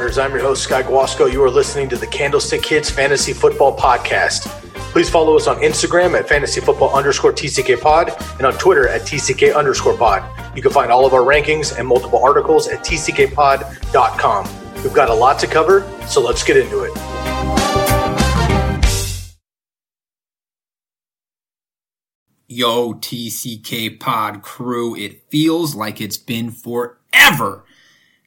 I'm your host, Sky Guasco. You are listening to the Candlestick Kids Fantasy Football Podcast. Please follow us on Instagram at fantasy football underscore TCK pod and on Twitter at TCK underscore pod. You can find all of our rankings and multiple articles at tckpod.com. We've got a lot to cover, so let's get into it. Yo, TCK Pod crew, it feels like it's been forever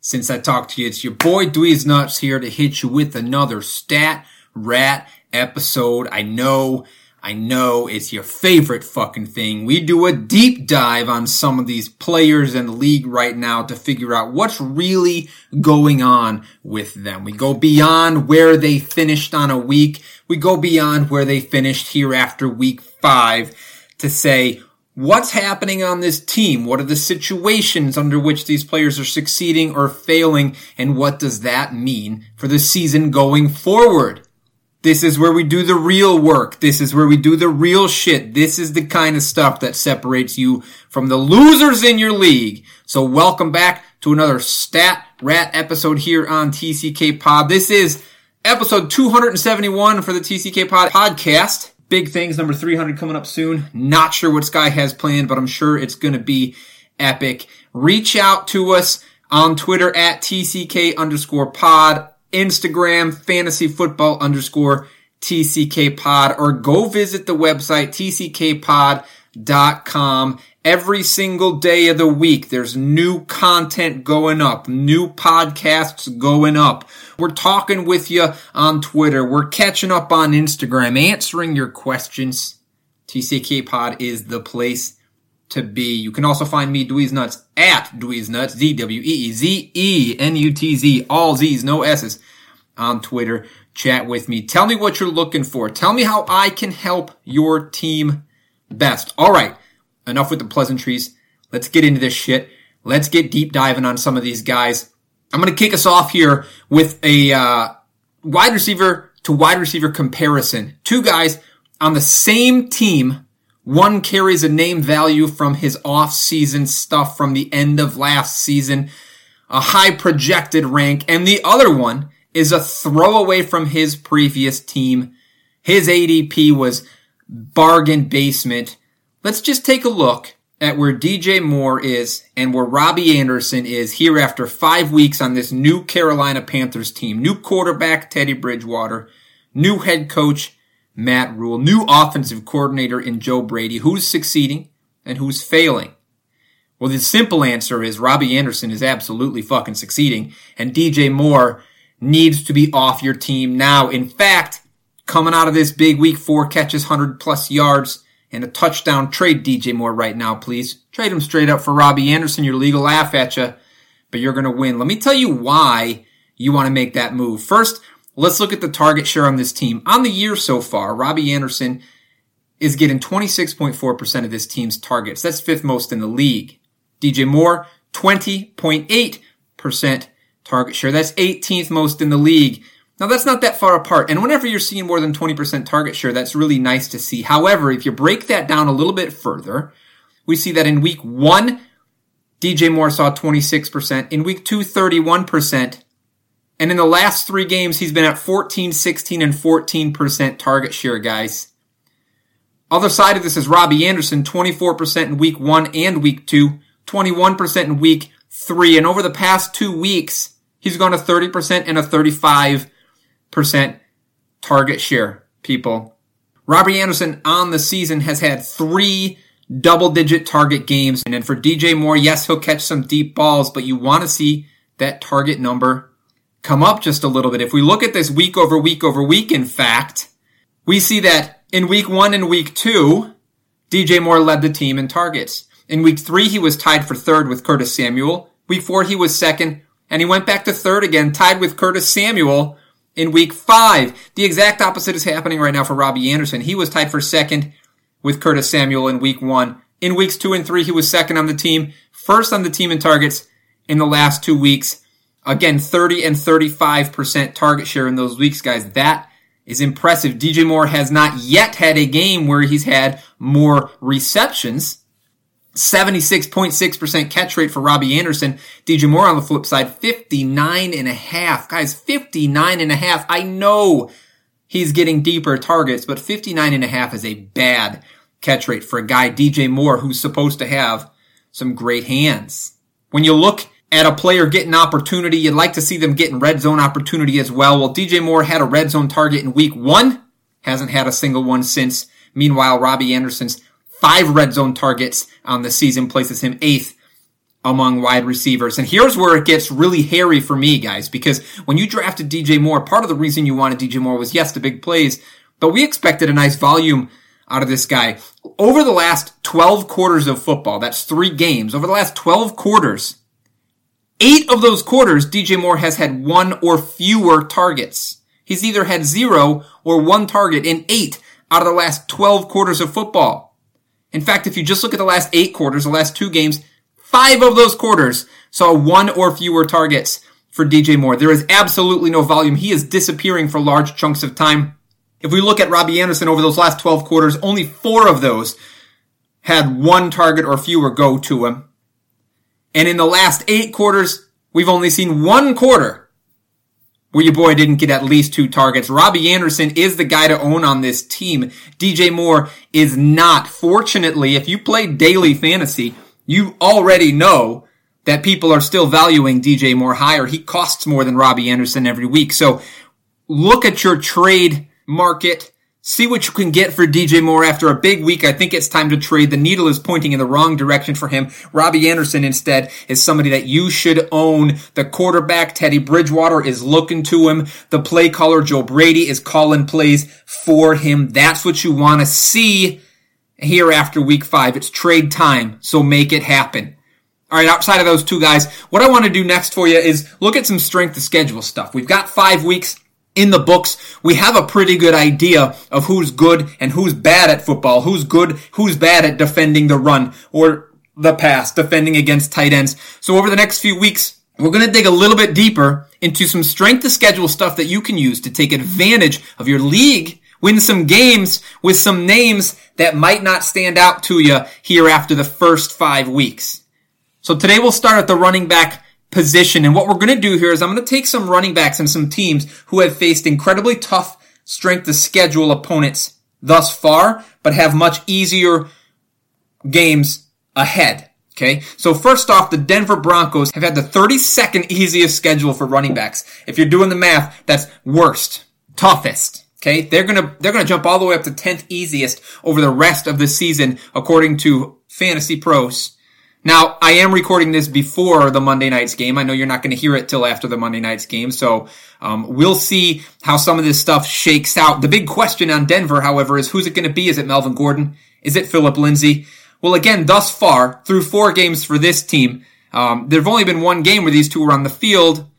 since I talked to you. It's your boy Dweeze Nutz here to hit you with another stat rat episode. I know, I know it's your favorite fucking thing. We do a deep dive on some of these players in the league right now to figure out what's really going on with them. We go beyond where they finished on a week. We go beyond where they finished here after week five to say, what's happening on this team? What are the situations under which these players are succeeding or failing? And what does that mean for the season going forward? This is where we do the real work. This is where we do the real shit. This is the kind of stuff that separates you from the losers in your league. So welcome back to another Stat Rat episode here on TCK Pod. This is episode 271 for the TCK Pod podcast. Big things, number 300 coming up soon. Not sure what Sky has planned, but I'm sure it's going to be epic. Reach out to us on Twitter at TCK underscore pod, Instagram fantasy football underscore TCK pod, or go visit the website tckpod.com. Every single day of the week, there's new content going up, new podcasts going up. We're talking with you on Twitter. We're catching up on Instagram, answering your questions. TCK Pod is the place to be. You can also find me, Dweeze Nutz, at Dweeze Nutz, D-W-E-E-Z-E-N-U-T-Z, all Z's, no S's, on Twitter. Chat with me. Tell me what you're looking for. Tell me how I can help your team best. All right. Enough with the pleasantries. Let's get into this shit. Let's get deep diving on some of these guys. I'm going to kick us off here with a uh, wide receiver to wide receiver comparison. Two guys on the same team. One carries a name value from his off-season stuff from the end of last season, a high projected rank, and the other one is a throwaway from his previous team. His ADP was bargain basement. Let's just take a look at where DJ Moore is and where Robbie Anderson is here after five weeks on this new Carolina Panthers team. New quarterback, Teddy Bridgewater. New head coach, Matt Rhule. New offensive coordinator in Joe Brady. Who's succeeding and who's failing? Well, the simple answer is Robbie Anderson is absolutely fucking succeeding and DJ Moore needs to be off your team now. In fact, coming out of this big week, four catches, 100 plus yards, and a touchdown. Trade DJ Moore right now, please. Trade him straight up for Robbie Anderson. Your legal laugh at you, but you're going to win. Let me tell you why you want to make that move. First, let's look at the target share on this team. On the year so far, Robbie Anderson is getting 26.4% of this team's targets. That's fifth most in the league. DJ Moore, 20.8% target share. That's 18th most in the league. Now that's not that far apart. And whenever you're seeing more than 20% target share, that's really nice to see. However, if you break that down a little bit further, we see that in week one, DJ Moore saw 26%. In week two, 31%. And in the last three games, he's been at 14, 16, and 14% target share, guys. Other side of this is Robbie Anderson, 24% in week one and week two, 21% in week three. And over the past two weeks, he's gone to 30% and a 35% target share, people. Robbie Anderson on the season has had three double digit target games. And then for DJ Moore, yes, he'll catch some deep balls, but you want to see that target number come up just a little bit. If we look at this week over week over week, in fact, we see that in week one and week two, DJ Moore led the team in targets. In week three, he was tied for third with Curtis Samuel. Week four, he was second. and he went back to third again, tied with Curtis Samuel in week five. The exact opposite is happening right now for Robbie Anderson. He was tied for second with Curtis Samuel in week one. In weeks two and three, he was second on the team, first on the team in targets in the last two weeks. Again, 30 and 35% target share in those weeks, guys. That is impressive. DJ Moore has not yet had a game where he's had more receptions. 76.6% catch rate for Robbie Anderson. DJ Moore on the flip side, 59 and a half. Guys, 59 and a half. I know he's getting deeper targets, but 59 and a half is a bad catch rate for a guy, DJ Moore, who's supposed to have some great hands. When you look at a player getting opportunity, you'd like to see them getting red zone opportunity as well. Well, DJ Moore had a red zone target in week one, hasn't had a single one since. Meanwhile, Robbie Anderson's five red zone targets on the season places him eighth among wide receivers. And here's where it gets really hairy for me, guys, because when you drafted DJ Moore, part of the reason you wanted DJ Moore was yes, the big plays, but we expected a nice volume out of this guy. Over the last 12 quarters of football, that's three games, over the last 12 quarters, eight of those quarters, DJ Moore has had one or fewer targets. He's either had zero or one target in eight out of the last 12 quarters of football. In fact, if you just look at the last eight quarters, the last two games, five of those quarters saw one or fewer targets for DJ Moore. There is absolutely no volume. He is disappearing for large chunks of time. If we look at Robbie Anderson over those last 12 quarters, only four of those had one target or fewer go to him. And in the last eight quarters, we've only seen one quarter where your boy didn't get at least two targets. Robbie Anderson is the guy to own on this team. DJ Moore is not. Fortunately, if you play daily fantasy, you already know that people are still valuing DJ Moore higher. He costs more than Robbie Anderson every week. So look at your trade market. See what you can get for DJ Moore after a big week. I think it's time to trade. The needle is pointing in the wrong direction for him. Robbie Anderson instead is somebody that you should own. The quarterback, Teddy Bridgewater, is looking to him. The play caller, Joe Brady, is calling plays for him. That's what you want to see here after week five. It's trade time, so make it happen. All right, outside of those two guys, what I want to do next for you is look at some strength of schedule stuff. We've got five weeks in the books, we have a pretty good idea of who's good and who's bad at football, who's good, who's bad at defending the run or the pass, defending against tight ends. So over the next few weeks, we're going to dig a little bit deeper into some strength of schedule stuff that you can use to take advantage of your league, win some games with some names that might not stand out to you here after the first five weeks. So today we'll start at the running back position. And what we're going to do here is I'm going to take some running backs and some teams who have faced incredibly tough strength to schedule opponents thus far, but have much easier games ahead. Okay. So first off, the Denver Broncos have had the 32nd easiest schedule for running backs. If you're doing the math, that's worst, toughest. Okay. They're going to, they're going to jump all the way up to 10th easiest over the rest of the season, according to Fantasy Pros. Now, I am recording this before the Monday night's game. I know you're not going to hear it till after the Monday night's game, so um, we'll see how some of this stuff shakes out. The big question on Denver, however, is who's it going to be? Is it Melvin Gordon? Is it Philip Lindsay? Well, again, thus far, through four games for this team, um, there've only been one game where these two were on the field.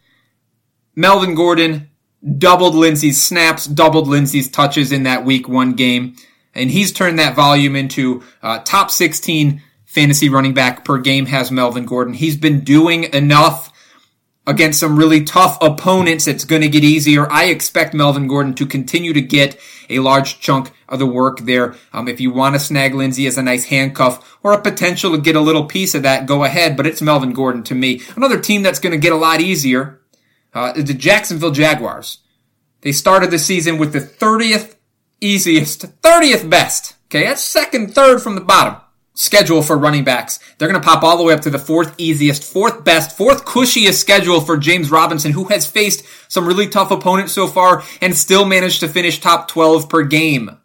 Melvin Gordon doubled Lindsay's snaps, doubled Lindsay's touches in that week one game, and he's turned that volume into uh, top 16 fantasy running back per game has Melvin Gordon. He's been doing enough against some really tough opponents. It's going to get easier. I expect Melvin Gordon to continue to get a large chunk of the work there. Um, if you want to snag Lindsay as a nice handcuff or a potential to get a little piece of that, go ahead. But it's Melvin Gordon to me. Another team that's going to get a lot easier, uh, the Jacksonville Jaguars. They started the season with the 30th easiest, 30th best. Okay, that's second, third from the bottom schedule for running backs. They're going to pop all the way up to the fourth easiest, fourth best, fourth cushiest schedule for James Robinson, who has faced some really tough opponents so far and still managed to finish top 12 per game.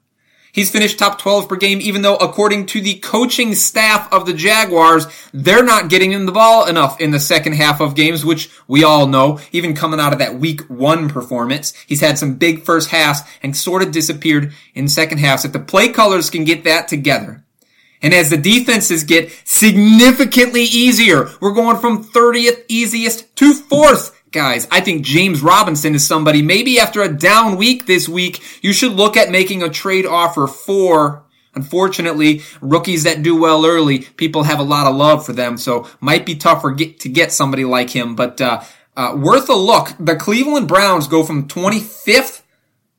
He's finished top 12 per game, even though according to the coaching staff of the Jaguars, they're not getting him the ball enough in the second half of games, which we all know, even coming out of that week one performance. He's had some big first halves and sort of disappeared in second halves. If the play colors can get that together, And as the defenses get significantly easier, we're going from 30th easiest to 4th. Guys, I think James Robinson is somebody, maybe after a down week this week, you should look at making a trade offer for. Unfortunately, rookies that do well early, people have a lot of love for them, so might be tougher get, to get somebody like him, but, uh, uh, worth a look. The Cleveland Browns go from 25th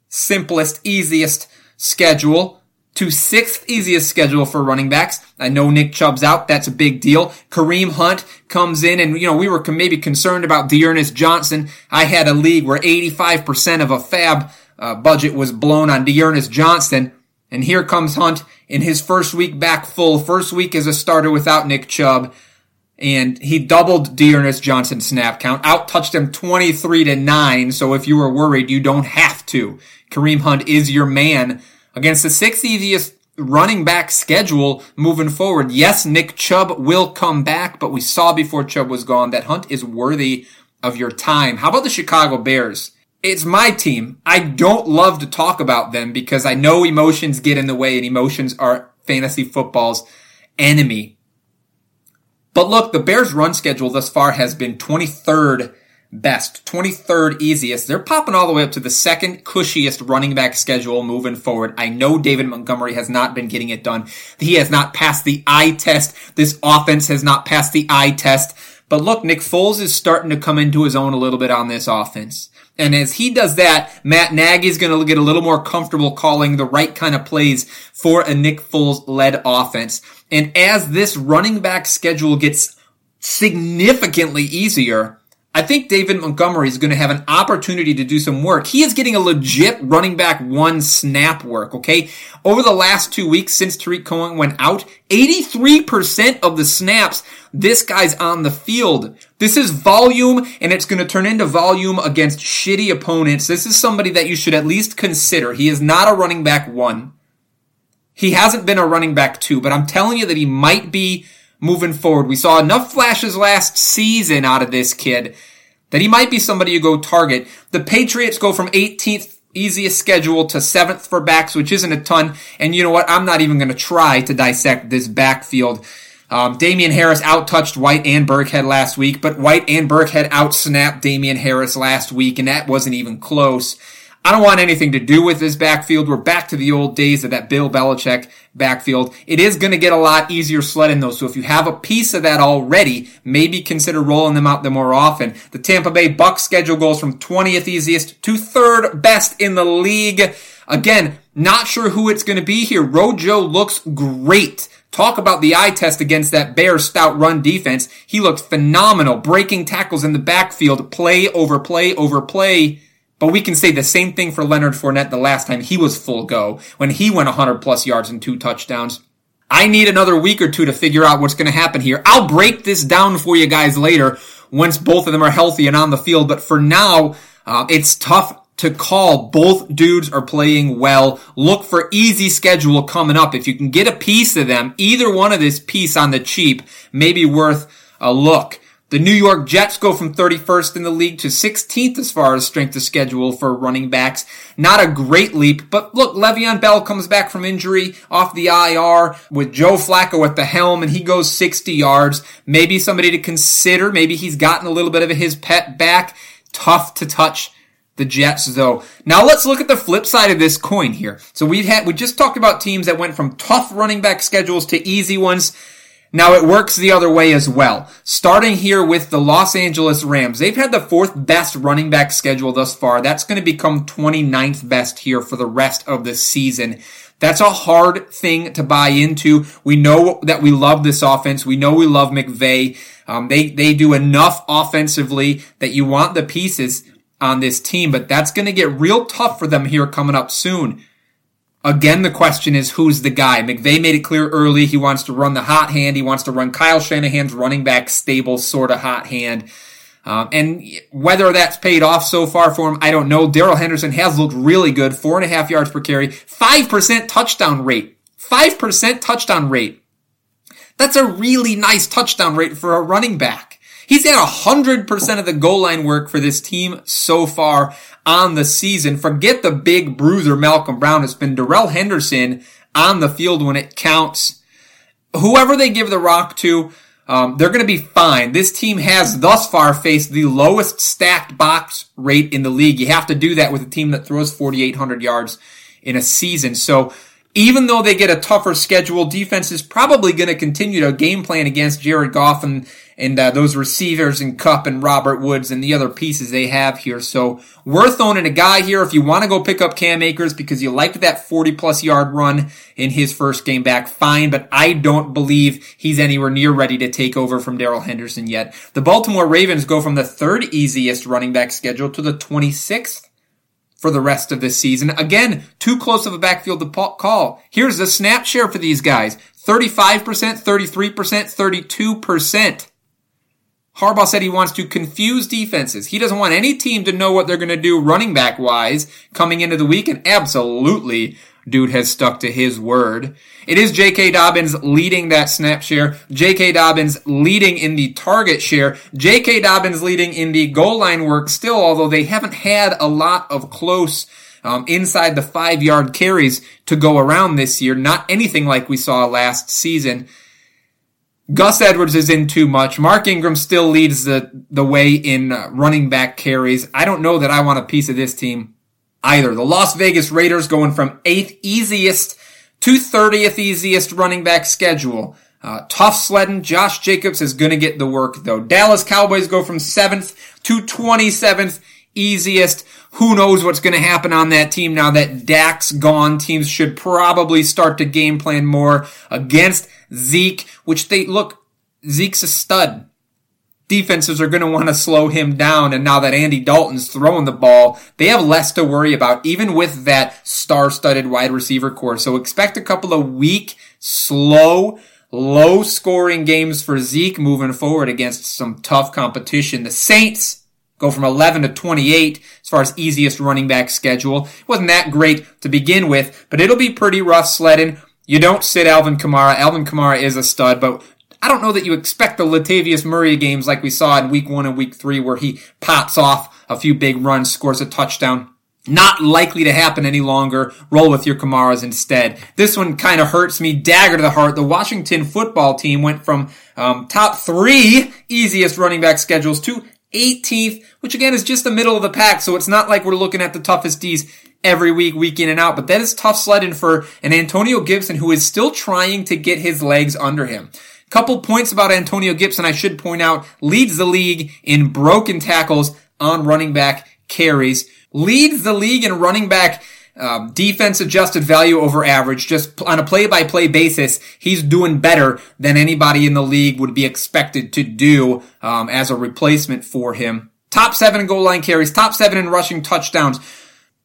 simplest, easiest schedule to sixth easiest schedule for running backs. I know Nick Chubb's out. That's a big deal. Kareem Hunt comes in and, you know, we were maybe concerned about D'Ernest Johnson. I had a league where 85% of a FAAB uh, budget was blown on D'Ernest Johnson. And here comes Hunt in his first week back full, first week as a starter without Nick Chubb. And he doubled D'Ernest Johnson's snap count, out touched him 23 to 9. So if you were worried, you don't have to. Kareem Hunt is your man against the sixth easiest running back schedule moving forward. Yes, Nick Chubb will come back, but we saw before Chubb was gone that Hunt is worthy of your time. How about the Chicago Bears? It's my team. I don't love to talk about them because I know emotions get in the way and emotions are fantasy football's enemy. But look, the Bears run schedule thus far has been 23rd best, 23rd easiest. They're popping all the way up to the second cushiest running back schedule moving forward. I know David Montgomery has not been getting it done. He has not passed the eye test. This offense has not passed the eye test. But look, Nick Foles is starting to come into his own a little bit on this offense. And as he does that, Matt Nagy is going to get a little more comfortable calling the right kind of plays for a Nick Foles led offense. And as this running back schedule gets significantly easier, I think David Montgomery is going to have an opportunity to do some work. He is getting a legit running back one snap work, okay? Over the last two weeks since Tarik Cohen went out, 83% of the snaps, this guy's on the field. This is volume and it's going to turn into volume against shitty opponents. This is somebody that you should at least consider. He is not a running back one. He hasn't been a running back two, but I'm telling you that he might be moving forward. We saw enough flashes last season out of this kid that he might be somebody you go target. The Patriots go from 18th easiest schedule to 7th for backs, which isn't a ton. And you know what? I'm not even going to try to dissect this backfield. Um, Damien Harris outtouched White and Burkhead last week, but White and Burkhead outsnapped Damien Harris last week, and that wasn't even close. I don't want anything to do with this backfield. We're back to the old days of that Bill Belichick backfield. It is going to get a lot easier sledding though. So if you have a piece of that already, maybe consider rolling them out there more often. The Tampa Bay Bucks schedule goes from 20th easiest to third best in the league. Again, not sure who it's going to be here. Rojo looks great. Talk about the eye test against that Bears stout run defense. He looked phenomenal, breaking tackles in the backfield, play over play over play. But we can say the same thing for Leonard Fournette the last time he was full go, when he went 100 plus yards and two touchdowns. I need another week or two to figure out what's going to happen here. I'll break this down for you guys later once both of them are healthy and on the field. But for now, uh, it's tough to call. Both dudes are playing well. Look for easy schedule coming up. If you can get a piece of them, either one of this piece on the cheap may be worth a look. The New York Jets go from 31st in the league to 16th as far as strength of schedule for running backs. Not a great leap, but look, Le'Veon Bell comes back from injury off the IR with Joe Flacco at the helm and he goes 60 yards. Maybe somebody to consider. Maybe he's gotten a little bit of his pet back. Tough to touch the Jets though. Now let's look at the flip side of this coin here. So we've had, we just talked about teams that went from tough running back schedules to easy ones. Now it works the other way as well. Starting here with the Los Angeles Rams. They've had the fourth best running back schedule thus far. That's going to become 29th best here for the rest of the season. That's a hard thing to buy into. We know that we love this offense. We know we love McVay. Um, they, they do enough offensively that you want the pieces on this team, but that's going to get real tough for them here coming up soon. Again, the question is who's the guy? McVay made it clear early he wants to run the hot hand. He wants to run Kyle Shanahan's running back stable sort of hot hand. Um, and whether that's paid off so far for him, I don't know. Darrell Henderson has looked really good. Four and a half yards per carry, 5% touchdown rate. 5% touchdown rate. That's a really nice touchdown rate for a running back. He's had 100% of the goal line work for this team so far on the season. Forget the big bruiser Malcolm Brown. It's been Darrell Henderson on the field when it counts. whoever they give the rock to, um, they're going to be fine. This team has thus far faced the lowest stacked box rate in the league. You have to do that with a team that throws 4,800 yards in a season. So even though they get a tougher schedule, defense is probably going to continue to game plan against Jared Goff and, and uh, those receivers and Kupp and Robert Woods and the other pieces they have here. So worth owning a guy here if you want to go pick up Cam Akers because you liked that 40 plus yard run in his first game back. Fine, but I don't believe he's anywhere near ready to take over from Darrell Henderson yet. The Baltimore Ravens go from the third easiest running back schedule to the 26th for the rest of this season. Again, too close of a backfield to call. Here's the snap share for these guys. 35%, 33%, 32%. Harbaugh said he wants to confuse defenses. He doesn't want any team to know what they're going to do running back wise coming into the week. And absolutely dude has stuck to his word. It is J.K. Dobbins leading that snap share. J.K. Dobbins leading in the target share. J.K. Dobbins leading in the goal line work still, although they haven't had a lot of close um, inside the five yard carries to go around this year. Not anything like we saw last season. Gus Edwards is in too much. Mark Ingram still leads the, the way in uh, running back carries. I don't know that I want a piece of this team either. The Las Vegas Raiders going from eighth easiest to 30th easiest running back schedule. Uh, tough sledding. Josh Jacobs is going to get the work though. Dallas Cowboys go from 7th to 27th easiest. Who knows what's going to happen on that team now that Dak's gone. Teams should probably start to game plan more against Zeke, which they look, Zeke's a stud defenses are going to want to slow him down. And now that Andy Dalton's throwing the ball, they have less to worry about, even with that star-studded wide receiver corps. So expect a couple of weak, slow, low scoring games for Zeke moving forward against some tough competition. The Saints go from 11 to 28 as far as easiest running back schedule. Wasn't that great to begin with, but it'll be pretty rough sledding. You don't sit Alvin Kamara. Alvin Kamara is a stud, but I don't know that you expect the Latavius Murray games like we saw in week one and week three where he pops off a few big runs, scores a touchdown. Not likely to happen any longer. Roll with your Kamaras instead. This one kind of hurts me. Dagger to the heart. The Washington football team went from um, top three easiest running back schedules to 18th, which again is just the middle of the pack. So it's not like we're looking at the toughest D's every week, week in and out. But that is tough sledding for an Antonio Gibson who is still trying to get his legs under him. Couple points about Antonio Gibson I should point out. Leads the league in broken tackles on running back carries. Leads the league in running back um, defense adjusted value over average. Just on a play by play basis, he's doing better than anybody in the league would be expected to do um, as a replacement for him. Top seven in goal line carries, top seven in rushing touchdowns.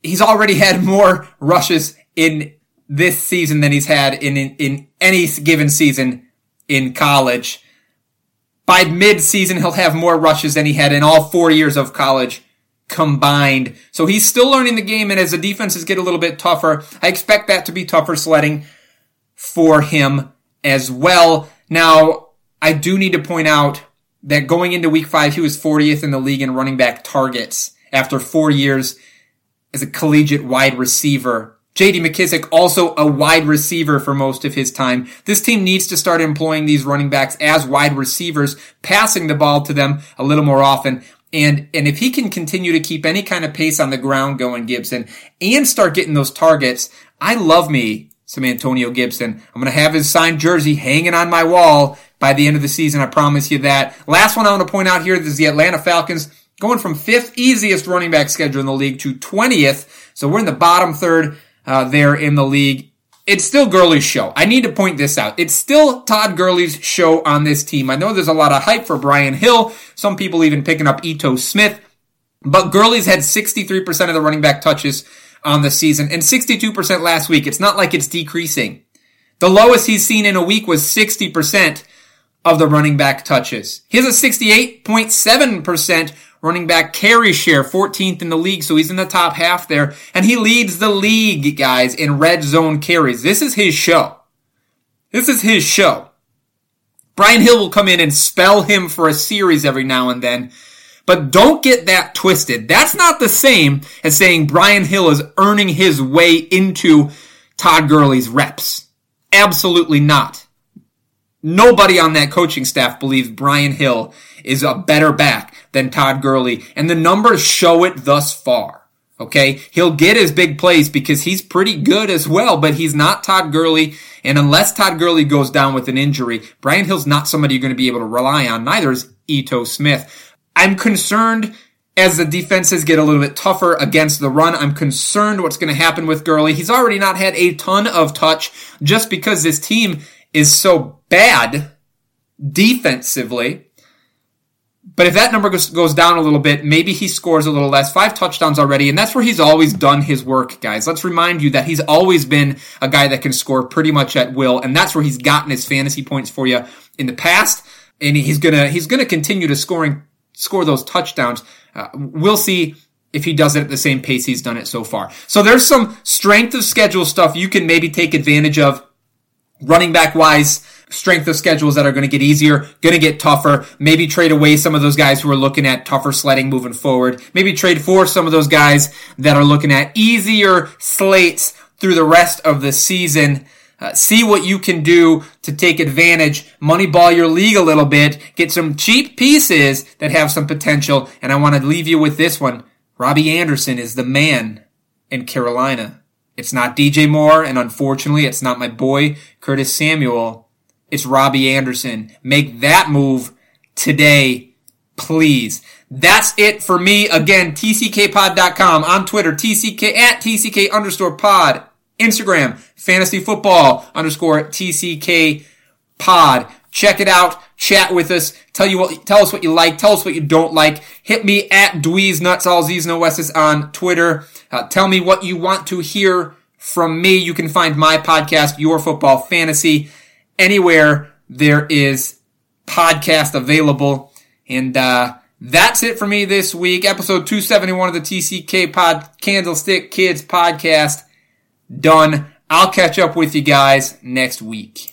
He's already had more rushes in this season than he's had in, in, in any given season in college. By mid-season, he'll have more rushes than he had in all four years of college combined. So he's still learning the game, and as the defenses get a little bit tougher, I expect that to be tougher sledding for him as well. Now, I do need to point out that going into week five, he was 40th in the league in running back targets after four years as a collegiate wide receiver. JD McKissic also a wide receiver for most of his time. This team needs to start employing these running backs as wide receivers, passing the ball to them a little more often. And, and if he can continue to keep any kind of pace on the ground going, Gibson, and start getting those targets, I love me some Antonio Gibson. I'm going to have his signed jersey hanging on my wall by the end of the season. I promise you that. Last one I want to point out here is the Atlanta Falcons going from fifth easiest running back schedule in the league to 20th. So we're in the bottom third uh, there in the league. It's still Gurley's show. I need to point this out. It's still Todd Gurley's show on this team. I know there's a lot of hype for Brian Hill. Some people even picking up Ito Smith. But Gurley's had 63% of the running back touches on the season and 62% last week. It's not like it's decreasing. The lowest he's seen in a week was 60% of the running back touches. He has a 68.7% running back carry share, 14th in the league, so he's in the top half there. And he leads the league, guys, in red zone carries. This is his show. This is his show. Brian Hill will come in and spell him for a series every now and then. But don't get that twisted. That's not the same as saying Brian Hill is earning his way into Todd Gurley's reps. Absolutely not. Nobody on that coaching staff believes Brian Hill is a better back than Todd Gurley, and the numbers show it thus far. Okay, he'll get his big plays because he's pretty good as well, but he's not Todd Gurley. And unless Todd Gurley goes down with an injury, Brian Hill's not somebody you're going to be able to rely on. Neither is Ito Smith. I'm concerned as the defenses get a little bit tougher against the run. I'm concerned what's going to happen with Gurley. He's already not had a ton of touch just because this team is so bad defensively. But if that number goes, down a little bit, maybe he scores a little less. Five touchdowns already, and that's where he's always done his work, guys. Let's remind you that he's always been a guy that can score pretty much at will, and that's where he's gotten his fantasy points for you in the past. And he's gonna he's gonna continue to scoring score those touchdowns. Uh, we'll see if he does it at the same pace he's done it so far. So there's some strength of schedule stuff you can maybe take advantage of running back wise strength of schedules that are going to get easier, going to get tougher. Maybe trade away some of those guys who are looking at tougher sledding moving forward. Maybe trade for some of those guys that are looking at easier slates through the rest of the season. Uh, see what you can do to take advantage, moneyball your league a little bit, get some cheap pieces that have some potential. And I want to leave you with this one. Robbie Anderson is the man in Carolina. It's not DJ Moore, and unfortunately, it's not my boy Curtis Samuel. It's Robbie Anderson. Make that move today, please. That's it for me. Again, tckpod.com on Twitter, tck at tck underscore pod, Instagram, fantasy football underscore tck pod. Check it out. Chat with us. Tell you what, tell us what you like. Tell us what you don't like. Hit me at Dweeze Nutz, all Z's, no S's on Twitter. Uh, tell me what you want to hear from me. You can find my podcast, Your Football Fantasy anywhere there is podcast available. And uh, that's it for me this week. Episode 271 of the TCK Pod Candlestick Kids podcast done. I'll catch up with you guys next week.